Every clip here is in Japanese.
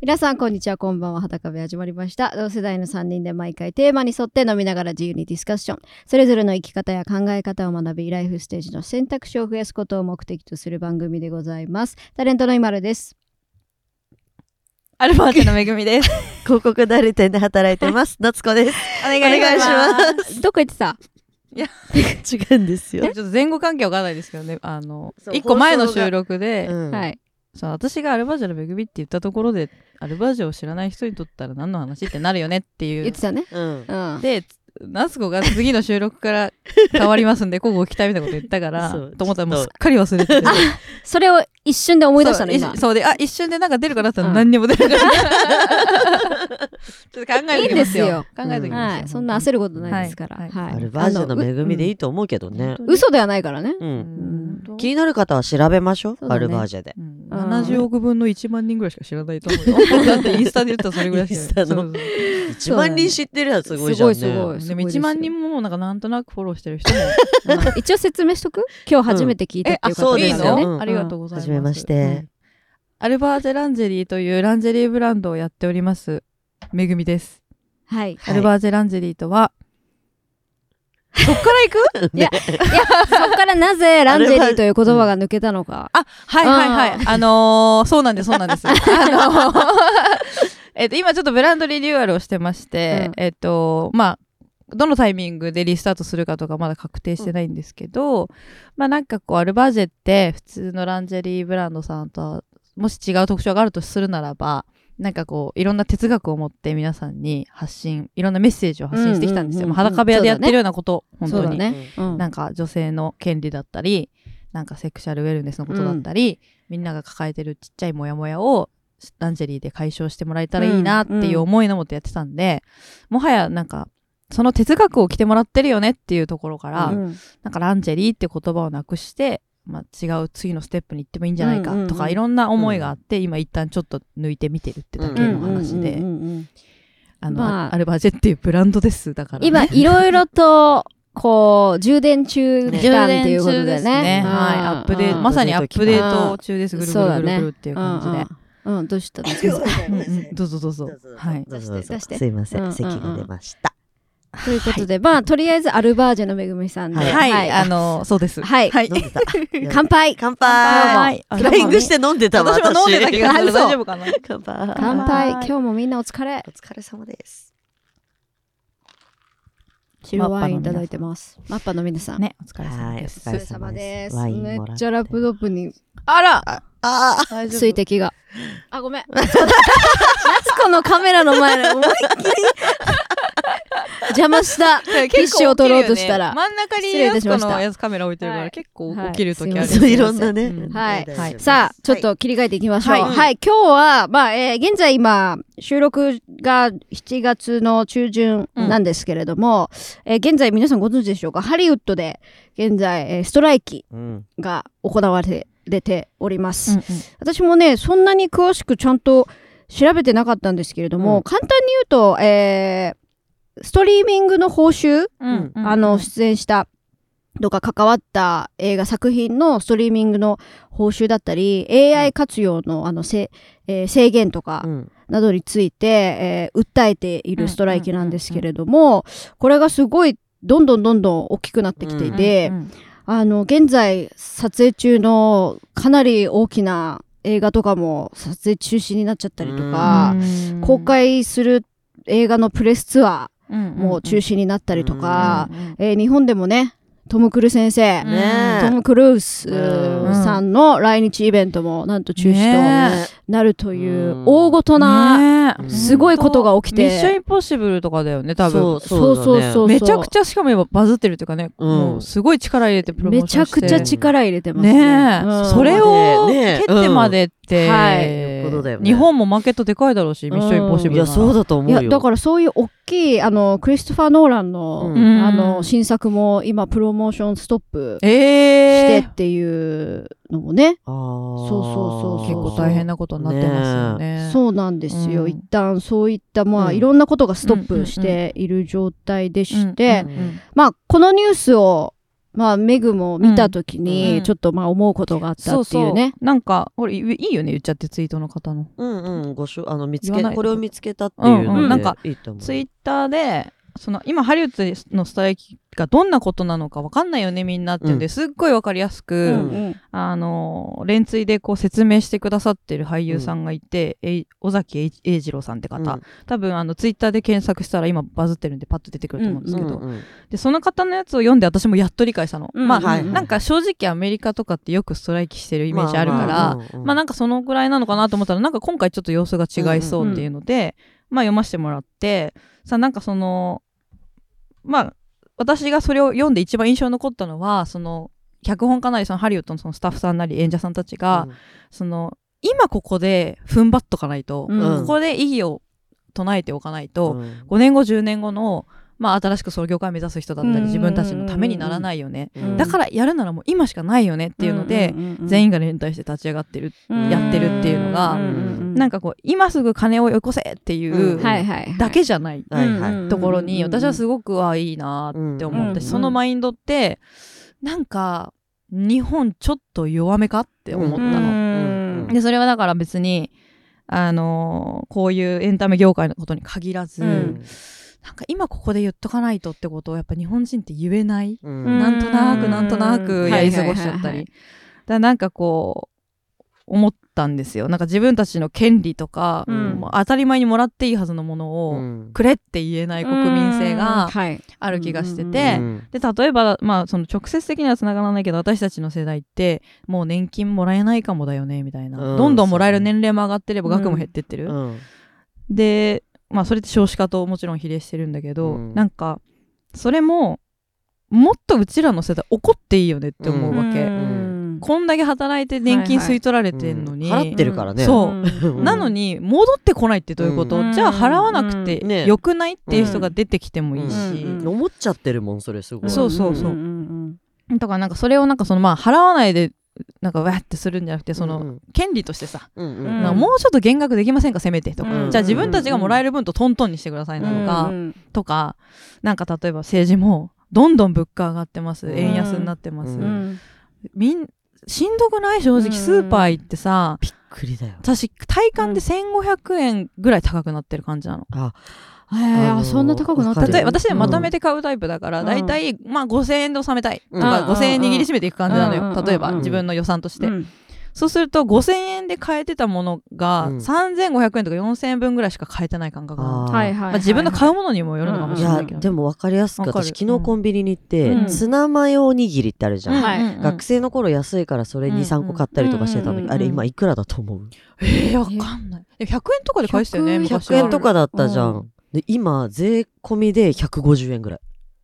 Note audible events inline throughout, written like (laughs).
皆さん、こんにちは。こんばんは。裸部始まりました。同世代の3人で毎回テーマに沿って飲みながら自由にディスカッション。それぞれの生き方や考え方を学び、ライフステージの選択肢を増やすことを目的とする番組でございます。タレントの今るです。アルバートのめぐみです。(laughs) 広告代理店で働いてます。夏子です。お願いしますどこ行ってた？(laughs) 違うんですよ。ちょっと前後関係わかんないですけどね、あの一個前の収録で、うんはい。そう私がアルバージョのめぐみって言ったところで、アルバージョを知らない人にとったら何の話ってなるよねっていう言って。たね。うん。うん。で、夏子が次の収録から変わりますんで、交互期待みたいなこと言ったから、と思ったらもうすっかり忘れてて。それを一瞬で思い出したの、そう今。そうで、あ、一瞬でなんか出るかなって言ったうんら何にも出なかった。(laughs) ちょっと考えてきますよ。いいんです考えてきます。そんな焦ることないですから。はいはい。アルバージョの恵みでいい。いと思うけどね。嘘ではないからね。気になる方は調べましょう。アルバージョで。うんうん70億分の1万人ぐらいしか知らないと思うよ。(laughs) だってインスタで言ったらそれぐらいしかインスタのそうそう1万人知ってるやつすごいじゃんね。すごいすごいでも1万人もなんかなんとなくフォローしてる人も。う (laughs) ん一応説明しとく？今日初めて聞いたっていう方うんですよね。あそうですようんありがとうございます。はじめましてうんアルバージェランジェリーというランジェリーブランドをやっております。めぐみです。はい。はいアルバージェランジェリーとは、そっから行く？(laughs) いや、そっからなぜランジェリーという言葉が抜けたのか。あ、はいはいはい。あのー、そうなんです、そうなんです。(laughs) あのー (laughs) えっと、今ちょっとブランドリニューアルをしてまして、うんえっと、まあ、どのタイミングでリスタートするかとかまだ確定してないんですけど、まあなんかこう、アルバージェって普通のランジェリーブランドさんとは、もし違う特徴があるとするならば、なんかこう、いろんな哲学を持って皆さんに発信、いろんなメッセージを発信してきたんですよ。裸部屋でやってるようなこと、本当に。ね。うんなんか女性の権利だったりなんかセクシャルウェルネスのことだったり、みんなが抱えてるちっちゃいモヤモヤをランジェリーで解消してもらえたらいいなっていう思いのもとやってたんで、もはやなんかその哲学を着てもらってるよねっていうところから、うんなんかランジェリーって言葉をなくして、まあ、違う次のステップに行ってもいいんじゃないかとうんうんうんかいろんな思いがあって、今一旦ちょっと抜いてみてるってだけの話で、あの、まあアルバジェっていうブランドですだから、ね、今、(laughs) いろいろと、こう、充電中充期間電っていうこと中ですでね。ね。うんはい。アップデート、うんまさにアップデート中です。ぐるぐそうだねるぐるぐるっていう感じで。うんどうしたんうんどうぞどうぞ。はい。どうぞどうぞ出して？すいません。席が出ました。ということで、まあ、とりあえずアルバージェのめぐみさんで。はいはい。あの、そうです。はいはい。(laughs) 乾杯乾はい杯フライングして飲んでたわ。私も飲んでた気がする。私 (laughs) 大丈夫かな？乾杯。乾杯はい今日もみんなお疲れお疲れ様です。白ワインいただいてます。マッパの皆さん。ね、お疲れ様です。はいお疲れ様です。めっちゃラップトップにあらああ水滴が。(laughs) あ、ごめん。夏子のカメラの前で思いっきり邪魔した。(laughs) ティッシュを取ろうとしたら。真ん中にやのやつカメラ置いてるかはい。ら結構はい起きる時ある。すいいろんなね。うん。はい。はい。さあ、ちょっと切り替えていきましょう。は、はい。い今日は、まあ、えー現在今、収録が7月の中旬なんですけれども、えー現在皆さんご存知でしょうか？ハリウッドで現在、えーストライキうん。が行われております。うんうん。私もね、そんなに詳しくちゃんと調べてなかったんですけれども、うん。簡単に言うと、えーストリーミングの報酬、うん。うん。あの、出演したとか関わった映画作品のストリーミングの報酬だったり、AI 活用のあのせ、えー制限とかうん。などについて、えー訴えているストライキなんですけれども、これがすごいどんどんどんどん大きくなってきていて、うん。うん。あの、現在撮影中のかなり大きな映画とかも撮影中止になっちゃったりとか、うん。公開する映画のプレスツアも中止になったりとか、えー日本でもね、トム・クルー先生、うんねトム・クルーズうんさんの来日イベントもなんと中止ね。となるといううん大ごとな、すごいことが起きて。ミッションインポッシブルとかだよね、多分。そうそうそうそう。めちゃくちゃしかも今バズってるっていうかね、うん。もうすごい力入れてプロモーめションして。ちゃくちゃ力入れてますね。ね。え、うん。それをね蹴ってまでって、はい日本もマーケットでかいだろうし、ミッションインポッシブルいや、そうだと思よ。いうやだからそういう大きいあのクリストファー・ノーランの,、うん。あの新作も今プロモーションストップ。えしてえっていうのもね、そうそうそうそう。結構大変なことになってますよね。そうなんですよ、うん。一旦そういったまあ、うん。いろんなことがストップしている状態でして、まあこのニュースをまあメグも見た時うん。にちょっとまあ思うことがあったっていうね。なんかこれいいいよね言っちゃってツイートの方の。うんうんごしょあの見つけこれを見つけたっていううんので、うんなんかツイッターでその今ハリウッドのストライキがどんなことなのか分かんないよねみんなっていうんで、うん。すっごい分かりやすく、うんうん。あの連追でこう説明してくださってる俳優さんがいて、えい尾崎英英二郎さんって方、うん。多分あのツイッターで検索したら今バズってるんでパッと出てくると思うんですけど、うんうんでその方のやつを読んで私もやっと理解したの、うん。まあ、はいはいなんか正直アメリカとかってよくストライキしてるイメージあるから、まあまあまあ。なんかそのぐらいなのかなと思ったらなんか今回ちょっと様子が違いそうっていうので、まあ読ませてもらってさなんかそのまあ私がそれを読んで一番印象に残ったのはその脚本家なりそのハリウッドのそのスタッフさんなり演者さんたちが、その今ここで踏ん張っとかないと、うん。ここで意義を唱えておかないと、うん。5年後10年後の、まあ、新しくその業界を目指す人だったりうん。自分たちのためにならないよね、うん。だからやるならもう今しかないよねっていうので、うんうんうん全員が連帯して立ち上がってる、やってるっていうのがなんかこう今すぐ金をよこせっていうだけじゃないところに私はすごくはいいなって思って、うんそのマインドってなんか日本ちょっと弱めかって思ったの。うん。でそれはだから別にあのーこういうエンタメ業界のことに限らず、うんなんか今ここで言っとかないとってことをやっぱ日本人って言えない、うん。うんなんとなくなんとなくやり過ごしちゃったり、だからなんかこう思ったんですよ。なんか自分たちの権利とか、うん。もう当たり前にもらっていいはずのものを、うん。くれって言えない国民性うんがはい。ある気がしてうんて、うんで例えば、まあ、その直接的にはつながらないけど私たちの世代ってもう年金もらえないかもだよねみたいな、うん。どんどんもらえる年齢も上がってれば額も減ってってる、うん。で、まあ、それって少子化ともちろん比例してるんだけど、うん。なんかそれももっとうちらの世代怒っていいよねって思うわけ、うん。こんだけ働いて年金吸い取られてんのに、払ってるからね。そう。うん。なのに戻ってこないってどういうこと、うん。じゃあ払わなくてよくないっていう人が出てきてもいいし、うん。思っちゃってるもんそれすごい。そうそうそう。んん。だからなんかそれをなんかそのまあ払わないでなんかわーってするんじゃなくてそのうん権利としてさ、もうちょっと減額できませんかせめてとか、うんじゃあ自分たちがもらえる分とトントンにしてくださいなのか、うんとかなんか例えば政治もどんどん物価上がってます。うん。円安になってます、ううん。みんしんどくない正うん。直スーパー行ってさ、びっくりだよ。私体感で1500円ぐらい高くなってる感じなの。あへーあそんな高くなって例えば私でまとめて買うタイプだから、うん。だいたいまあ5000円で収めたいとうん。か、5000円握りしめていく感じなのよ、うん。例えば、うん。自分の予算として、うん。そうすると5000円で買えてたものがうん。3500円とか4000円分ぐらいしか買えてない感覚なの、あー。はいはいまあ、自分の買うものにもよるのかもしれないけど、でも分かりやすく私昨日コンビニに行って、うん。ツナマヨおにぎりってあるじゃん、うん。はい。うん。学生の頃安いからそれうん。23個買ったりとかしてたんだけど、うん。あれ今いくらだと思う？えー、わかんない。え100円とかで返したよね100昔は。100円とかだったじゃん、うで今税込みで150円ぐらい。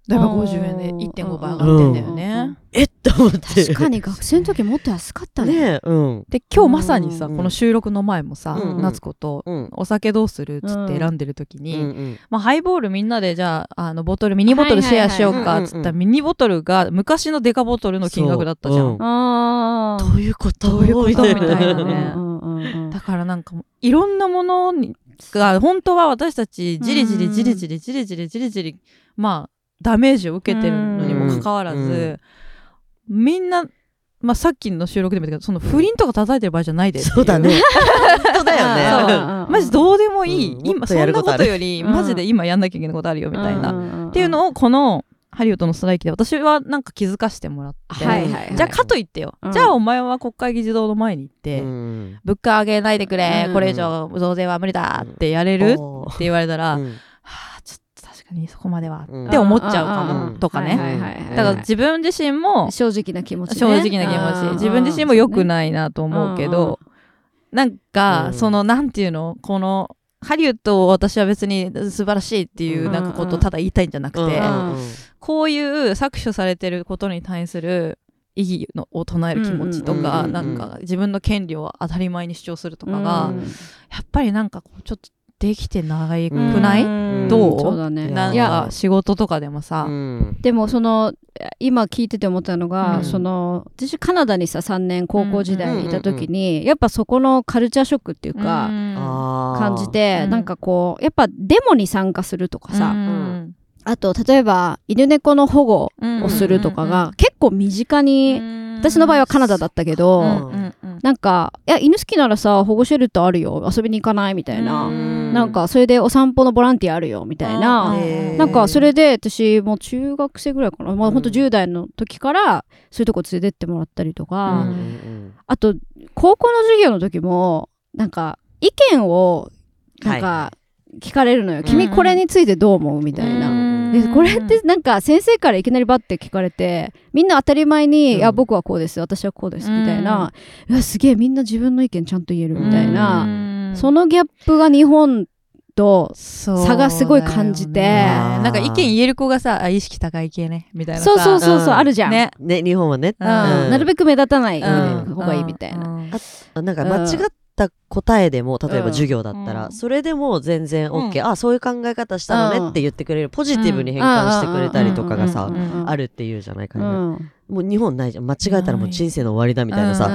だから50円で1.5倍上がってんだよね、えっと思って。確かに学生の時もっと安かったね。ねえうん。で今日まさにさ、うん。この収録の前もさ、うん。夏子とうん。お酒どうするっつって選んでる時うんに、うん。まあ、ハイボールみんなでじゃああのボトルミニボトルシェアしようかっつったらミニボトルが昔のデカボトルの金額だったじゃん、どういうこと？どういうこと？みたいなね。うんうんうん。だからなんかもういろんなものにが本当は私たちじりじりじりじりじりじりじりじりまあダメージを受けてるのにもかかわらず、みん。な、まあ、さっきの収録でも言ったけどその不倫とか叩いてる場合じゃないでそうだね本当だよねマジどうでもいい、うん。今そん。なことより、うん。マジで今やん。なきゃいけないことあるよみたいな、なっていうのをこのハリウッドのストライキで私はなんか気づかしてもらって、はいはいはい。じゃあかといってよ、うん。じゃあお前は国会議事堂の前に行って、うん。物価上げないでくれ、うん。これ以上増税は無理だってやれる、って言われたら、うん。はあちょっと確かにそこまでは、うん。って思っちゃうかも、うん。とかね、だから自分自身も正直な気持ちね。正直な気持ち。自分自身も良くないなと思うけど、なんか、うん。そのなんていうのこのハリウッドを私は別に素晴らしいっていううんなんかことをただ言いたいんじゃなくて、こういう搾取されてることに対する意義のを唱える気持ちとか、うんなんか自分の権利を当たり前に主張するとかが、うんやっぱりなんかちょっとできてないくない、うん。どう？そうだね。なんいや。か仕事とかでもさ、うん。でもその今聞いてて思ったのが、うん。その私カナダにさ3年高校時代いた時に、やっぱそこのカルチャーショックっていうか、感じて、うん。なんかこうやっぱデモに参加するとかさ、うんあと例えば犬猫の保護ををするとかが結構身近に、私の場合はカナダだったけど、なんか「いや犬好きならさ保護シェルターあるよ。遊びに行かない?」みたいな、うん。なんかそれでお散歩のボランティアあるよみたいな、なんかそれで私もう中学生ぐらいかな、まあ、ほん。とうん10代の時からそういうとこ連れてってもらったりとか、あと高校の授業の時もなんか意見をなんか聞かれるのよ、ん。君これについてどう思う？みたいな。うん。でこれってなんか先生からいきなりバッて聞かれてみんな当たり前に「うん。いや僕はこうです私はこうです」みたいな「いやすげえみんな自分の意見ちゃんと言える」みたいな、うん。そのギャップが日本と差がすごい感じて。ねなんか意見言える子がさあ意識高い系ねみたいなさ。そうそうそうそう、うん。あるじゃん、ね。ね日本はね。うん。うん。なるべく目立たないうん。方がいいみたいな。うん。あなんか間違った答えでも例えば授業だったら、うん。それでも全然 OK、うん。あそういう考え方したのねって言ってくれるポジティブに変換してくれたりとかがさ、あるっていうじゃないか、うねん。もう日本ないじゃん。間違えたらもう人生の終わりだみたいなさ、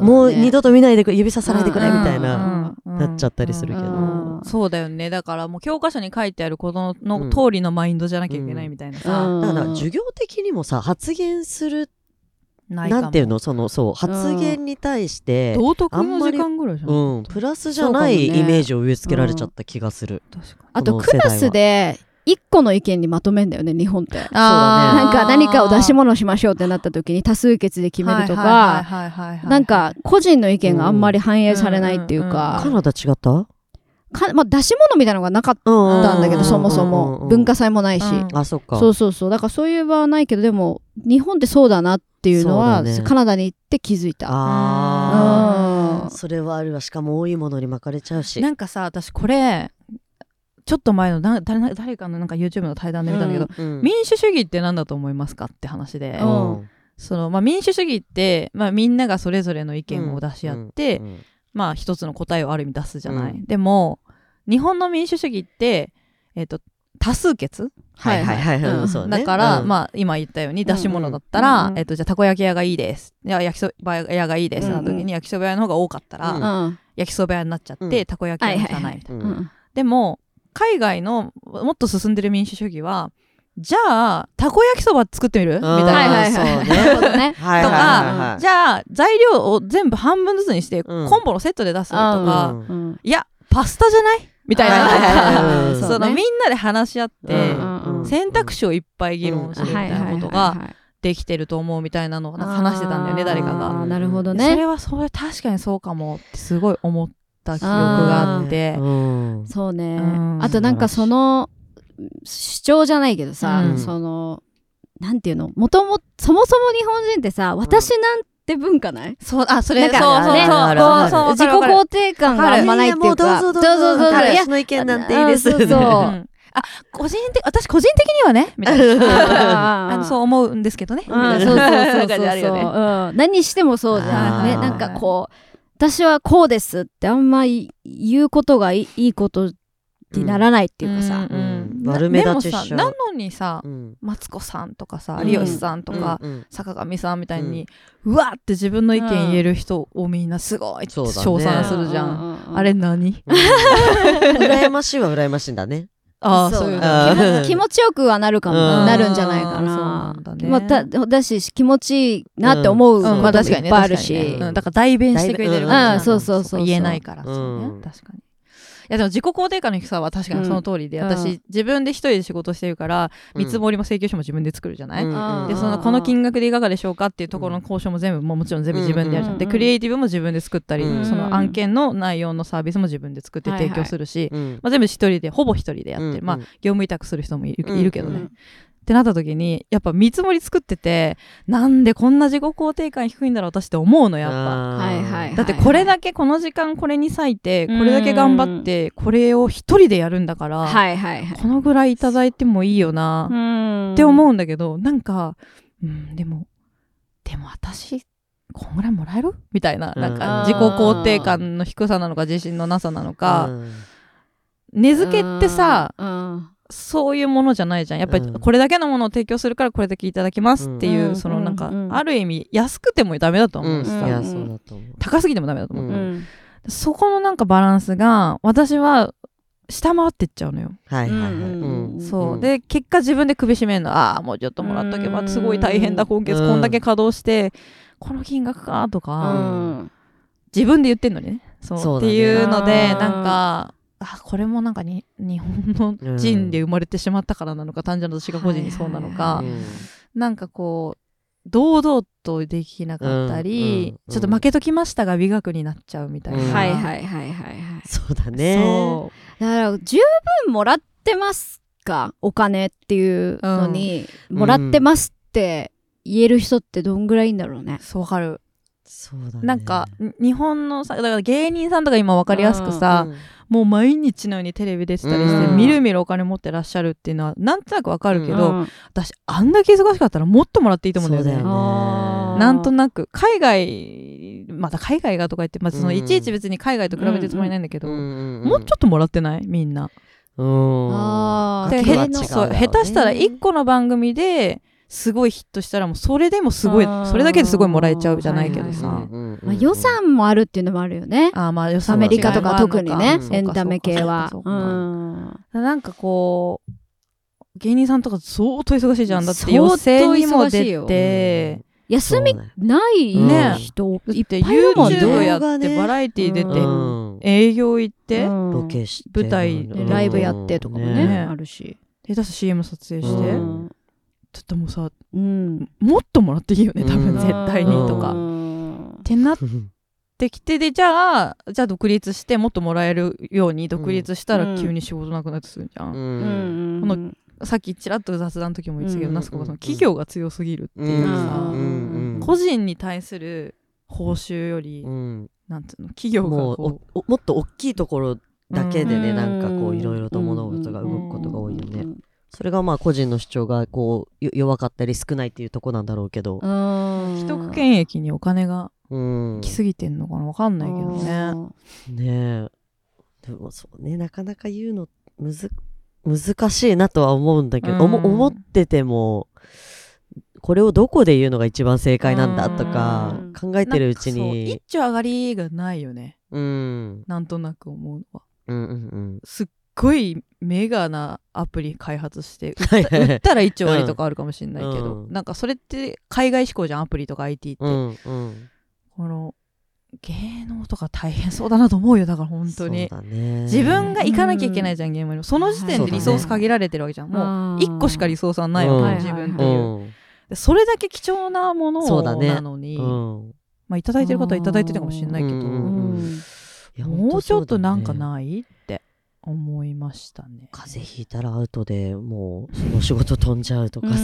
うもう二度と見ないで指ささないでくれみたいな、うんなっちゃったりするけど、うんそうだよね。だからもう教科書に書いてあることうん。の通りのマインドじゃなきゃいけないみたいなさ、うん。だから授業的にもさ発言するないかもなんていうの？そのそう発言に対して、道徳の時間ぐらいじゃんうん、プラスじゃないイメージを植え付けられちゃった気がする。確かにあとクラスで一個の意見にまとめんだよね日本って。そうだね。なんか何かを出し物しましょうってなった時に多数決で決めるとかなんか個人の意見があんまり反映されないっていううんかカナダ違った？かまあ、出し物みたいなのがなかっうんたんだけうんどそもそうんうん。もうん文化祭もないし。うん。あそっか。そうそうそう。だからそういう場はないけどでも日本ってそうだなっていうのはねカナダに行って気づいた。うん。あーそれはあるわ。しかも多いものに巻かれちゃうし。なんかさ私これちょっと前のな誰誰かのなんか YouTube の対談で見たんだけど、うん民主主義って何だと思いますかって話で、うん。そのまあ、民主主義って、まあ、みんながそれぞれの意見を出し合って、うんうん。まあ一つの答えをある意味出すじゃない、うん。でも日本の民主主義って、えっと多数決？はいはい。はいうん。うんそうね。だから、うん。まあ今言ったように出し物だったら、うんうんえっとじゃあたこ焼き屋がいいです。いや焼きそば屋がいいです。な時に焼きそば屋の方が多かったら、うん。うん焼きそば屋になっちゃって、うん。たこ焼き屋に行かないみたいな、うんうん。でも海外のもっと進んでる民主主義はじゃあたこ焼きそば作ってみる？みたいな、はいはいはい。そうね。なるほどね。はい。とか、はいはいはい。じゃあ材料を全部半分ずつにして、うん。コンボのセットで出すとか、うん。うん。いやパスタじゃない？みたいな、そのみんなで話し合って、選択肢をいっぱい議論するみたいなことがはいできてると思うみたいなのをなんか話してたんだよね誰かが。なるほどそね。れはそれ確かにそうかもってすごい思った記憶があって。うんそうね、うん。あとなんかその主張じゃないけどさ、うん。そのなんていうの？もともそもそも日本人ってさ私なんて文化ない、そうあそれなんかそうそうねそうそうそう自己肯定感があんまないっていうか。もうどうぞどうぞ。そうそうそういや私の意見なんていいです。あそうあ個人的私個人的にはね (laughs) みたいな。あのそうう思うんですけどね。そうそうなそうそう。何してもそうじゃん。ねなんかこう私はこうですってあんまり言うことがいいいいことにならないっていうかさ、うんうんうん。悪目立ちしちゃう。でもさなのにさうん。マツコさんとかさうん有吉さんとかうんうん坂上さんみたいにうわって自分の意見言える人をみんなすごいって称賛するじゃん。うううあれ何？うん。(laughs) 羨ましいは羨ましいんだね。ああそうそういう気持ちよくはなるかも、うん。なるんじゃないかそうなな。んだね。まあ、ただし気持ちいいなって思ううんこともいっぱいある確し、かにね。うん。だから代弁してくれてるうん。そうそうそう言えないからそうねうん。確かにいやでも自己肯定感の低さは確かにその通りで、うん。私自分で一人で仕事してるからうん。見積もりも請求書も自分で作るじゃない、うん。でそのこの金額でいかがでしょうかっていうところの交渉も全部もうもちろん全部自分でやるじゃん、うん。でクリエイティブも自分で作ったり、うん。その案件の内容のサービスも自分で作って提供するし、うん。まあ、全部一人でほぼ一人でやってる、うん。まあ業務委託する人もいる,、けどね、うんってなった時にやっぱ見積もり作っててなんでこんな自己肯定感低いんだろう私って思うのやっぱ。あー。はいはいだってこれだけこの時間これに割いてこれだけ頑張ってこれを一人でやるんだから、はいはいはい。このぐらいいただいてもいいよなうん。って思うんだけどなんか、うん、でもでも私こんぐらいもらえる？みたいなうん。なんか自己肯定感の低さなのか自信のなさなのか、うん。根付けってさ、うんそういうものじゃないじゃん。やっぱりうん。これだけのものを提供するからこれだけいただきますっていう、うん。そのなんか、うんうんある意味安くてもダメだと思うしさ、うん高すぎてもダメだと思う、そこのなんかバランスが私は下回ってっちゃうのよ。はいはいはい。うんそう、で結果自分で首絞めるのああもうちょっともらっとけばすごい大変だ今月うん。こんだけ稼働してこの金額かとうか、ん。自分で言ってんのにね。そう。そうだね。っていうのでなんかあこれもなんかに日本の人で生まれてしまったからなのか、単純に私が個人にそうなのか、はいうん。なんかこう堂々とできなかったり、うんうん。ちょっと負けときましたが美学になっちゃうみたいな、うん。はいはいはいはいはい。そうだね。そだから十分もらってますかお金っていうのに、もらってますって言える人ってどんぐらいいんだろうね。う。そうわかる。そうだね。なんかに日本のさだから芸人さんとか今わかりやすくさ、もう毎日のようにテレビ出てたりして、うん。みるみるお金持ってらっしゃるっていうのはなんとなくわかるけど、うん。私あんだけ忙しかったらもっともらっていいと思うんだよね。よね。なんとなく海外また海外がとか言って、まあ、そのうん。いちいち別に海外と比べてるつもりないんだけど、もうちょっともらってない？みんな。うん。で下手したら1個の番組ですごいヒットしたらもうそれでもすごいそれだけですごいもらえちゃうじゃないけどさ、はいはいうんうんうんまあ、予算もあるっていうのもあるよね。あーまあ予ア算メリカとか特にね、うんエンタメ系は。そうん。なんかこう芸人さんとか相当忙しいじゃんだって相当予選にも出忙しいよて休みないね。人だっていっぱいいるもんね。YouTube やってバラエティー出て、営業行って、うん。ロケして。舞台でライブやってとかもねね。あるし。下手した CM 撮影して、うんちょっともうさうん。もっともらっていいよね多うん。分絶対にとか。うっんてなってきてでじゃあじゃあ独立してもっともらえるように独立したうん。ら急に仕事なくなってするじゃん。ううん。んこのさっきちらっと雑談の時も言ってたけど、うん。ナスコがその企業が強すぎるっていううんさ、うん。個人に対する報酬より、うん。なんていうの企業がもっと大きいところだけでね、うん。なんかこういろいろと物事が動くことが多いよね、それがまあ個人の主張がこうよ弱かったり少ないっていうとこなんだろうけど。う、ん。う既得権益にお金がうん、来すぎてんのかなわかんないけどね。ねえ。でもそうねなかなか言うのむず難しいなとは思うんだけど、思っててもこれをどこで言うのが一番正解なんだとかうん。考えてるうちなんかそうに一丁上がりがないよね。うん。なんとなく思うのは。うんうんうん。すっごいメガなアプリ開発して (laughs) 売はいはいった売ったら一丁割りとかあるかもしれないけど、うん。なんかそれって海外志向じゃんアプリとか IT って、うんうん。この芸能とか大変そうだなと思うよだから本当に。自分が行かなきゃいけないじゃん、ゲームにその時点でリソース限られてるわけじゃん、もう1個しかリソースはないわけ、うん。自分ってう。いう、ん。でそれだけ貴重なものそうだね。なのに、うん。まあいただいてる方はいただいてるかもしれないけど、うんうんうんいやもうちょっとなんかない？思いましたね。風邪ひいたらアウトでもうその仕事飛んじゃうとかさ。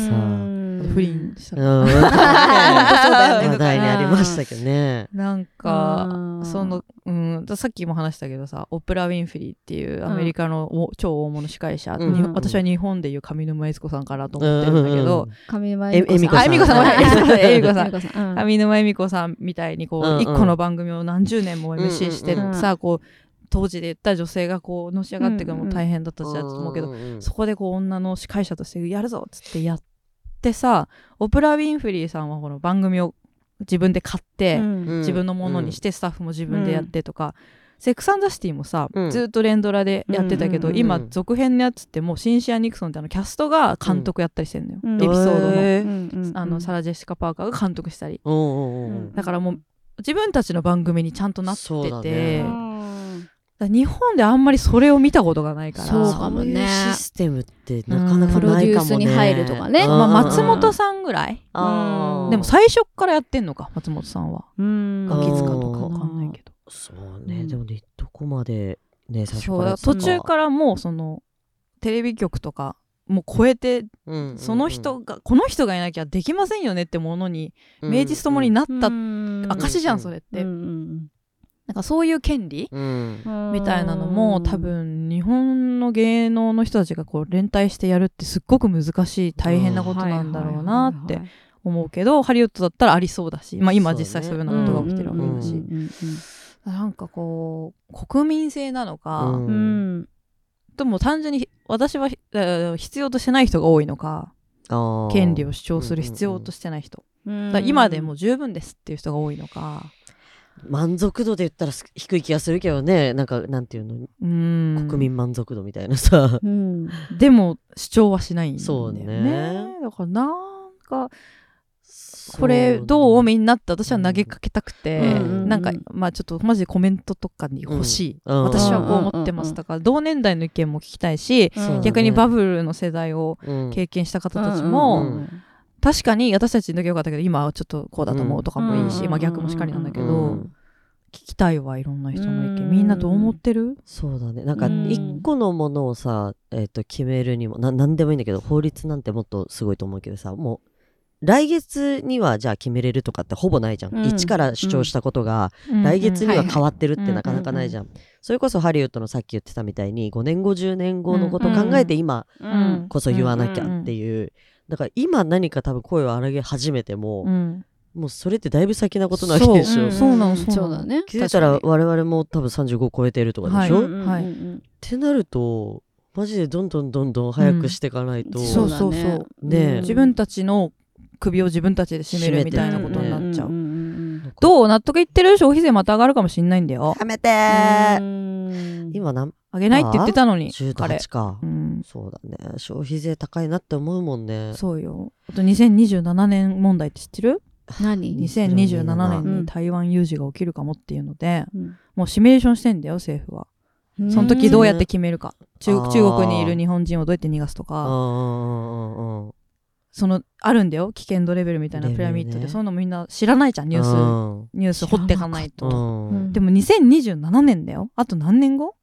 不倫したうん。(laughs) ね話題にありましたけどね。なんかそのうんさっきも話したけどさオプラ・ウィンフリーっていうアメリカのお超大物司会者、うん。に私は日本でいう上沼恵美子さんかなと思ってるんだけど、上沼え恵美子さん。恵美子さん。あ (laughs) 恵美子さん。恵美子さん。うん。上沼恵美子さんみたいにこう、うんうん。一個の番組を何十年も MC してうんうん。さ、こう当時で言った女性がこうのし上がっていくのも大変だったしだと思うけど、んんんそこでこう女の司会者としてやるぞっつってやってさオプラ・ウィンフリーさんはこの番組を自分で買って、うん。自分のものにしてスタッフも自分でやってとか、セックス・アンド・ザ・シティもさ、うん。ずっと連ドラでやってたけど、うん今続編のやつってもうシンシア・ニクソンってあのキャストが監督やったりしてんのよ、うん。エピソードの,、へー。うんうんあのサラ・ジェシカ・パーカーが監督したり。うんうんうん。だからもう自分たちの番組にちゃんとなってそうだて、日本であんまりそれを見たことがないから。そうかもね。システムってなかなかないかもね。プロデュースに入るとかね。うん。まあ、松本さんぐらい、でも最初っからやってんのか松本さんは。うん。ガキ使うんとか。わかんないけどそうね、うん。でもねどこまでね最初から途中からもうそのテレビ局とかもう超えてらその人が、この人がいなきゃできませんよねってものに名実ともになった証じゃんそれって、うんなんかそういう権利うん。うんみたいなのも多分日本の芸能の人たちがこう連帯してやるってすっごく難しい大変なことなんだろうなって思うけどハリウッドだったらありそうだし、まあ、今実際そういうようなことが起きてるわけだし、うんなんかこう国民性なのか、うん。うん。でも単純に私はえー必要としてない人が多いのか権利を主張する必要としてない人、今でも十分ですっていう人が多いのか、満足度で言ったらす低い気がするけどね。なんかなんていうの？うん。国民満足度みたいなさ、うん。でも主張はしないんだよそうね。だからなんかこれどうみんなって私は投げかけたくて、うんなんかまあちょっとマジでコメントとかに欲しい、うん。私はこう思ってますだから同年代の意見も聞きたいし、そうだね。逆にバブルの世代をうん。経験した方たちも、うん確かに私たちの時よかったけど今はちょっとこうだと思うとかもいいし、うん。まあ逆もしかりなんだけど、うん。聞きたいわいろんな人の意見、うん。みんなどう思ってる？そうだね。なんかうん。一個のものをさ、えー、と決めるにもな何でもいいんだけど法律なんてもっとすごいと思うけどさもう来月にはじゃあ決めれるとかってほぼないじゃん、うん。一から主張したことが来月には変わってるってなかなかないじゃん、それこそハリウッドのさっき言ってたみたいに5年後10年後のことを考えて今うん。こそ言わなきゃっていう、だから今何か多分声を荒げ始めても、うん。もうそれってだいぶ先なことなわけでしょ、うんそうなのそうなの。そうだね。気づいたら我々も多分35超えてるとかでしょ、はいってなるとマジでどんどんどんどん早くしていかないと、そうだそうそう。ねえ。自分たちの首を自分たちで締めるみたいなことになっちゃう。ん。んんどう？納得いってる？消費税また上がるかもしんないんだよ。やめて今何？上げないって言ってたのに、彼。18か、うん、そうだね消費税高いなって思うもんねそうよ。あと2027年問題って知ってる？何 ?2027 年うんに台湾有事が起きるかもっていうので、うんもうシミュレーションしてんだよ、政府は。その時どうやって決めるか。中中国にいる日本人をどうやって逃がすとうんか、その、あるんだよ。危険度レベルみたいなピラミッドで。ねそういうのみんな知らないじゃん、ニュース。うんニュース掘ってかないと。うんでも2027年だよ。あと何年後？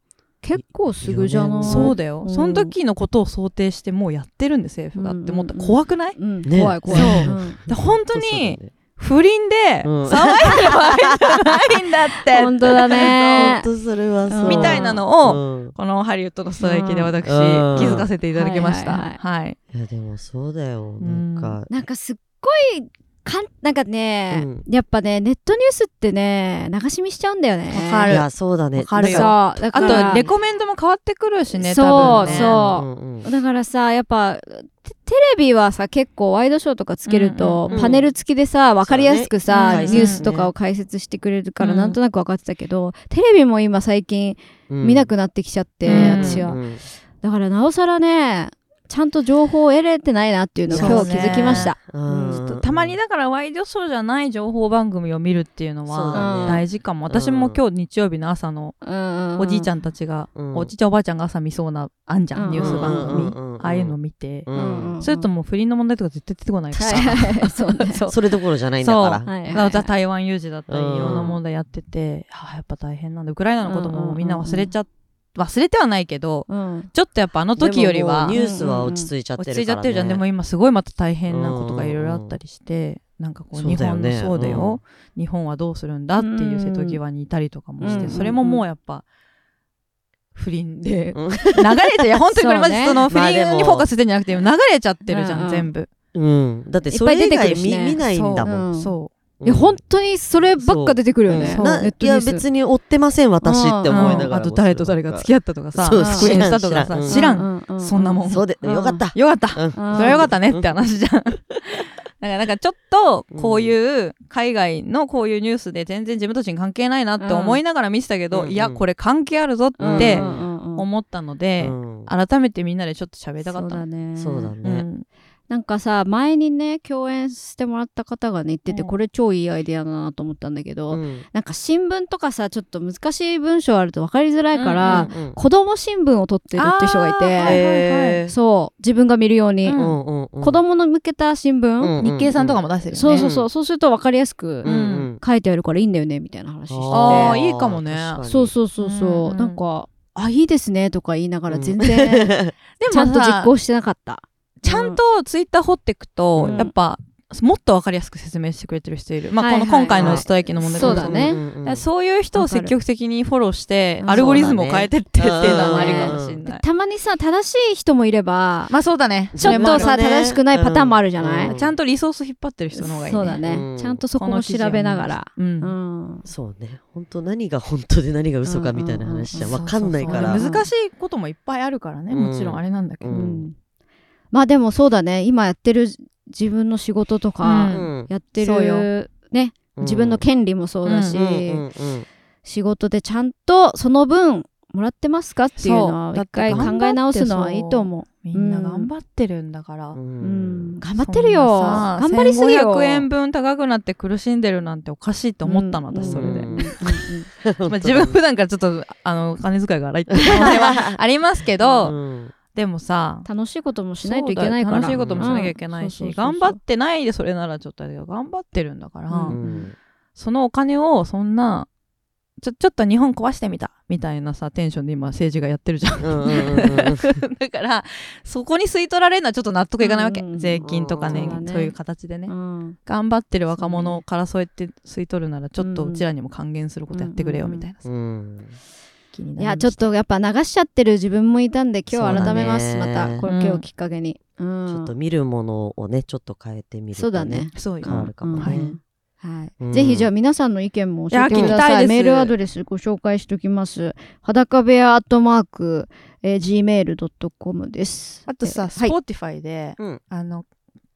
結構すぐじゃない？そうだよ、うん。その時のことを想定してもうやってるんで政府がって。思ったら怖くない、うん。ね。怖い怖い。そう。うん。で本当にね。不倫でうん。騒いでる場合じゃないんだって。(laughs) 本当だね。本当それはそう。みたいなのを、うん。このハリウッドのストライキで私、気うん。づかせていただきました、ははいい。はい。いやでもそうだよ。うん。なんか。なんかすっごいかんなんかね、うん。やっぱねネットニュースってね流し見しちゃうんだよね。わかる。いやそうだね。わかるよ。からとレコメンドも変わってくるしねそう多分ね。そう。うんうんだからさやっぱテテレビはさ結構ワイドショーとかつけると、うんうんパネル付きでさ分かりやすくさ、そうだね。ニュースとかを解説してくれるからうん。なんとなく分かってたけど、テレビも今最近うん見なくなってきちゃって、うん。私は、うん。だからなおさらねちゃんと情報を得れてないなっていうのを今日気づきました。うん。ちょっとたまにだからワイドショーじゃない情報番組を見るっていうのはね。大事かも、私も今日日曜日の朝のうんおじいちゃんたちが、うん。おじいちゃんおばあちゃんが朝見そうなあんじゃん、うんニュース番組、ああいうの見て、それとも不倫の問題とか絶対出てこないから、はい。はいはいそうね。そ (laughs) うそれどころじゃないんだから。はいはいだから台湾有事だったりいうん。ろんな問題やってて、やっぱ大変なんだ。ウクライナのこともみんな忘れちゃ忘れてはないけどうん。ちょっとやっぱあの時よりはニュースは落ち着いちゃってるから、ね、落ち着いちゃってるじゃん。でも今すごいまた大変なことがいろいろあったりして、なんかこう日本のそうだよ、日本はどうするんだっていう瀬戸際にいたりとかもして、うん。それももうやっぱ不倫でうん。流れていや (laughs) 本当にこれマジその不倫にフォーカスしてんじゃなくて流れちゃってるじゃん、うんうん全部。うん、だってそいっぱい出てくれ以外るしね。見見ないんだもん、う。んそいや本当にそればっか出てくるよね。いや別に追ってません私ってう、思いながらあと誰と誰が付き合ったとかさ。そう復縁したとかさ。知知らん、そんなもん。そうで、うんよかった、よかった。うん。それはよかったねって話じゃん。(laughs) だからなんかちょっとこういう海外のこういうニュースで全然自分たちに関係ないなって思いながら見てたけど、うん。いやこれ関係あるぞうんってうんうんうん思ったので、うん。改めてみんなでちょっと喋りたかったの。そうだね。なんかさ前にね共演してもらった方がね言ってて、うん。これ超いいアイデアだなと思ったんだけど、うん。なんか新聞とかさちょっと難しい文章あると分かりづらいから、うんうん子供新聞を撮ってるって人がいて、そう。自分が見るように、うんうんうん。うん。子供の向けた新聞、うん日経さんとかも出してるよね。そうそうそう。そうすると分かりやすくうんうん。書いてあるからいいんだよねみたいな話して。て、あーいいかもね。そうそうそうそう、うんうん。なんかあいいですねとか言いながら全然 (laughs) でちゃんと実行してなかった。ちゃんとツイッター掘っていくと、うん。やっぱもっとわかりやすく説明してくれてる人いる。まあ、このはいはい。はい今回のストライキの問題そうだね。んんんだからそういう人を積極的にフォローしてうん。アルゴリズムを変えてってっていうのそうだねはありかもしれない。たまにさ正しい人もいれば、まあそうだね。ちょっとさ、ね。正しくないパターンもあるじゃない、うん。ちゃんとリソース引っ張ってる人の方がいいね。そうだね、うん。ちゃんとそこも調べながら。うん。うん。そうね。本当何が本当で何が嘘かみたいな話じゃうん。うん。うん分かんないからそうそうそう。難しいこともいっぱいあるから。ね。もちろんあれなんだけど。まあでもそうだね。今やってる自分の仕事とうかんうん。やってる、ね。自分の権利もそうだし、うんうんうん仕事でちゃんとその分もらってますかっていうのは一回考え直すのはいいと思う。みんな頑張ってるんだから、ううん。ん頑張ってるよ。頑張りすぎよ。1500円分高くなって苦しんでるなんておかしいと思ったの、うん。私それで、うん。(laughs) まあ、自分普段からちょっとあの金遣いが荒いっていう可能性はありますけど、うんでもさ楽しいこともしないといけないから。楽しいこともしなきゃいけないし、頑張ってないでそれならちょっとあれだけど頑張ってるんだから、うん。うんそのお金をそんなちょちょっと日本壊してみたみたいなさテンションで今政治がやってるじゃん。うんうんうんうん。(laughs) だからそこに吸い取られるのはちょっと納得いかないわけ、うん。税金とかね,、そうだね。そういう形でね、うん。頑張ってる若者からそうやって吸い取るならちょっとうちらにも還元することやってくれよみたいなさ、うん気にないりました。やちょっとやっぱ流しちゃってる自分もいたんで今日改めます、そうだね。またこれ今日をきっかけに、うん。ちょっと見るものをねちょっと変えてみるとそうだね。そうよ。変わるかもね。うん。はい。うん。ぜひじゃあ皆さんの意見も教えてくい。や聞きださいたいです。メールアドレスご紹介しておきます。裸部屋アットマーク、えー、gmail.com です。あとさ、えーはい。Spotify で、うん。あの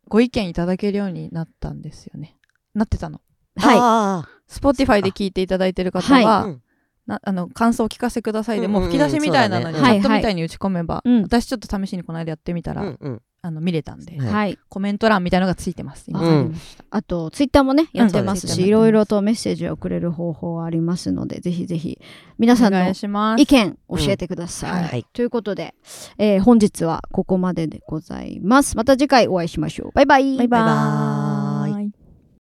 ご意見いただけるようになったんですよね。なってたの。はい。あ Spotify で聞いていただいてる方はいは、ーうんなあの感想を聞かせください。で、うんうんうんもう吹き出しみたいなのにチャットみたいに打ち込めば、うん。私ちょっと試しにこの間やってみたら、うんうん。あの見れたんで、はい。はい。コメント欄みたいのがついてます今、わかりましたあとツイッターもねやってますし、いろいろとメッセージを送れる方法はありますのでぜひぜひ皆さんお願のいします。意見教えてください、うん。はい。ということで、えー本日はここまででございます。また次回お会いしましょう。バイバイ。バイババイバーイ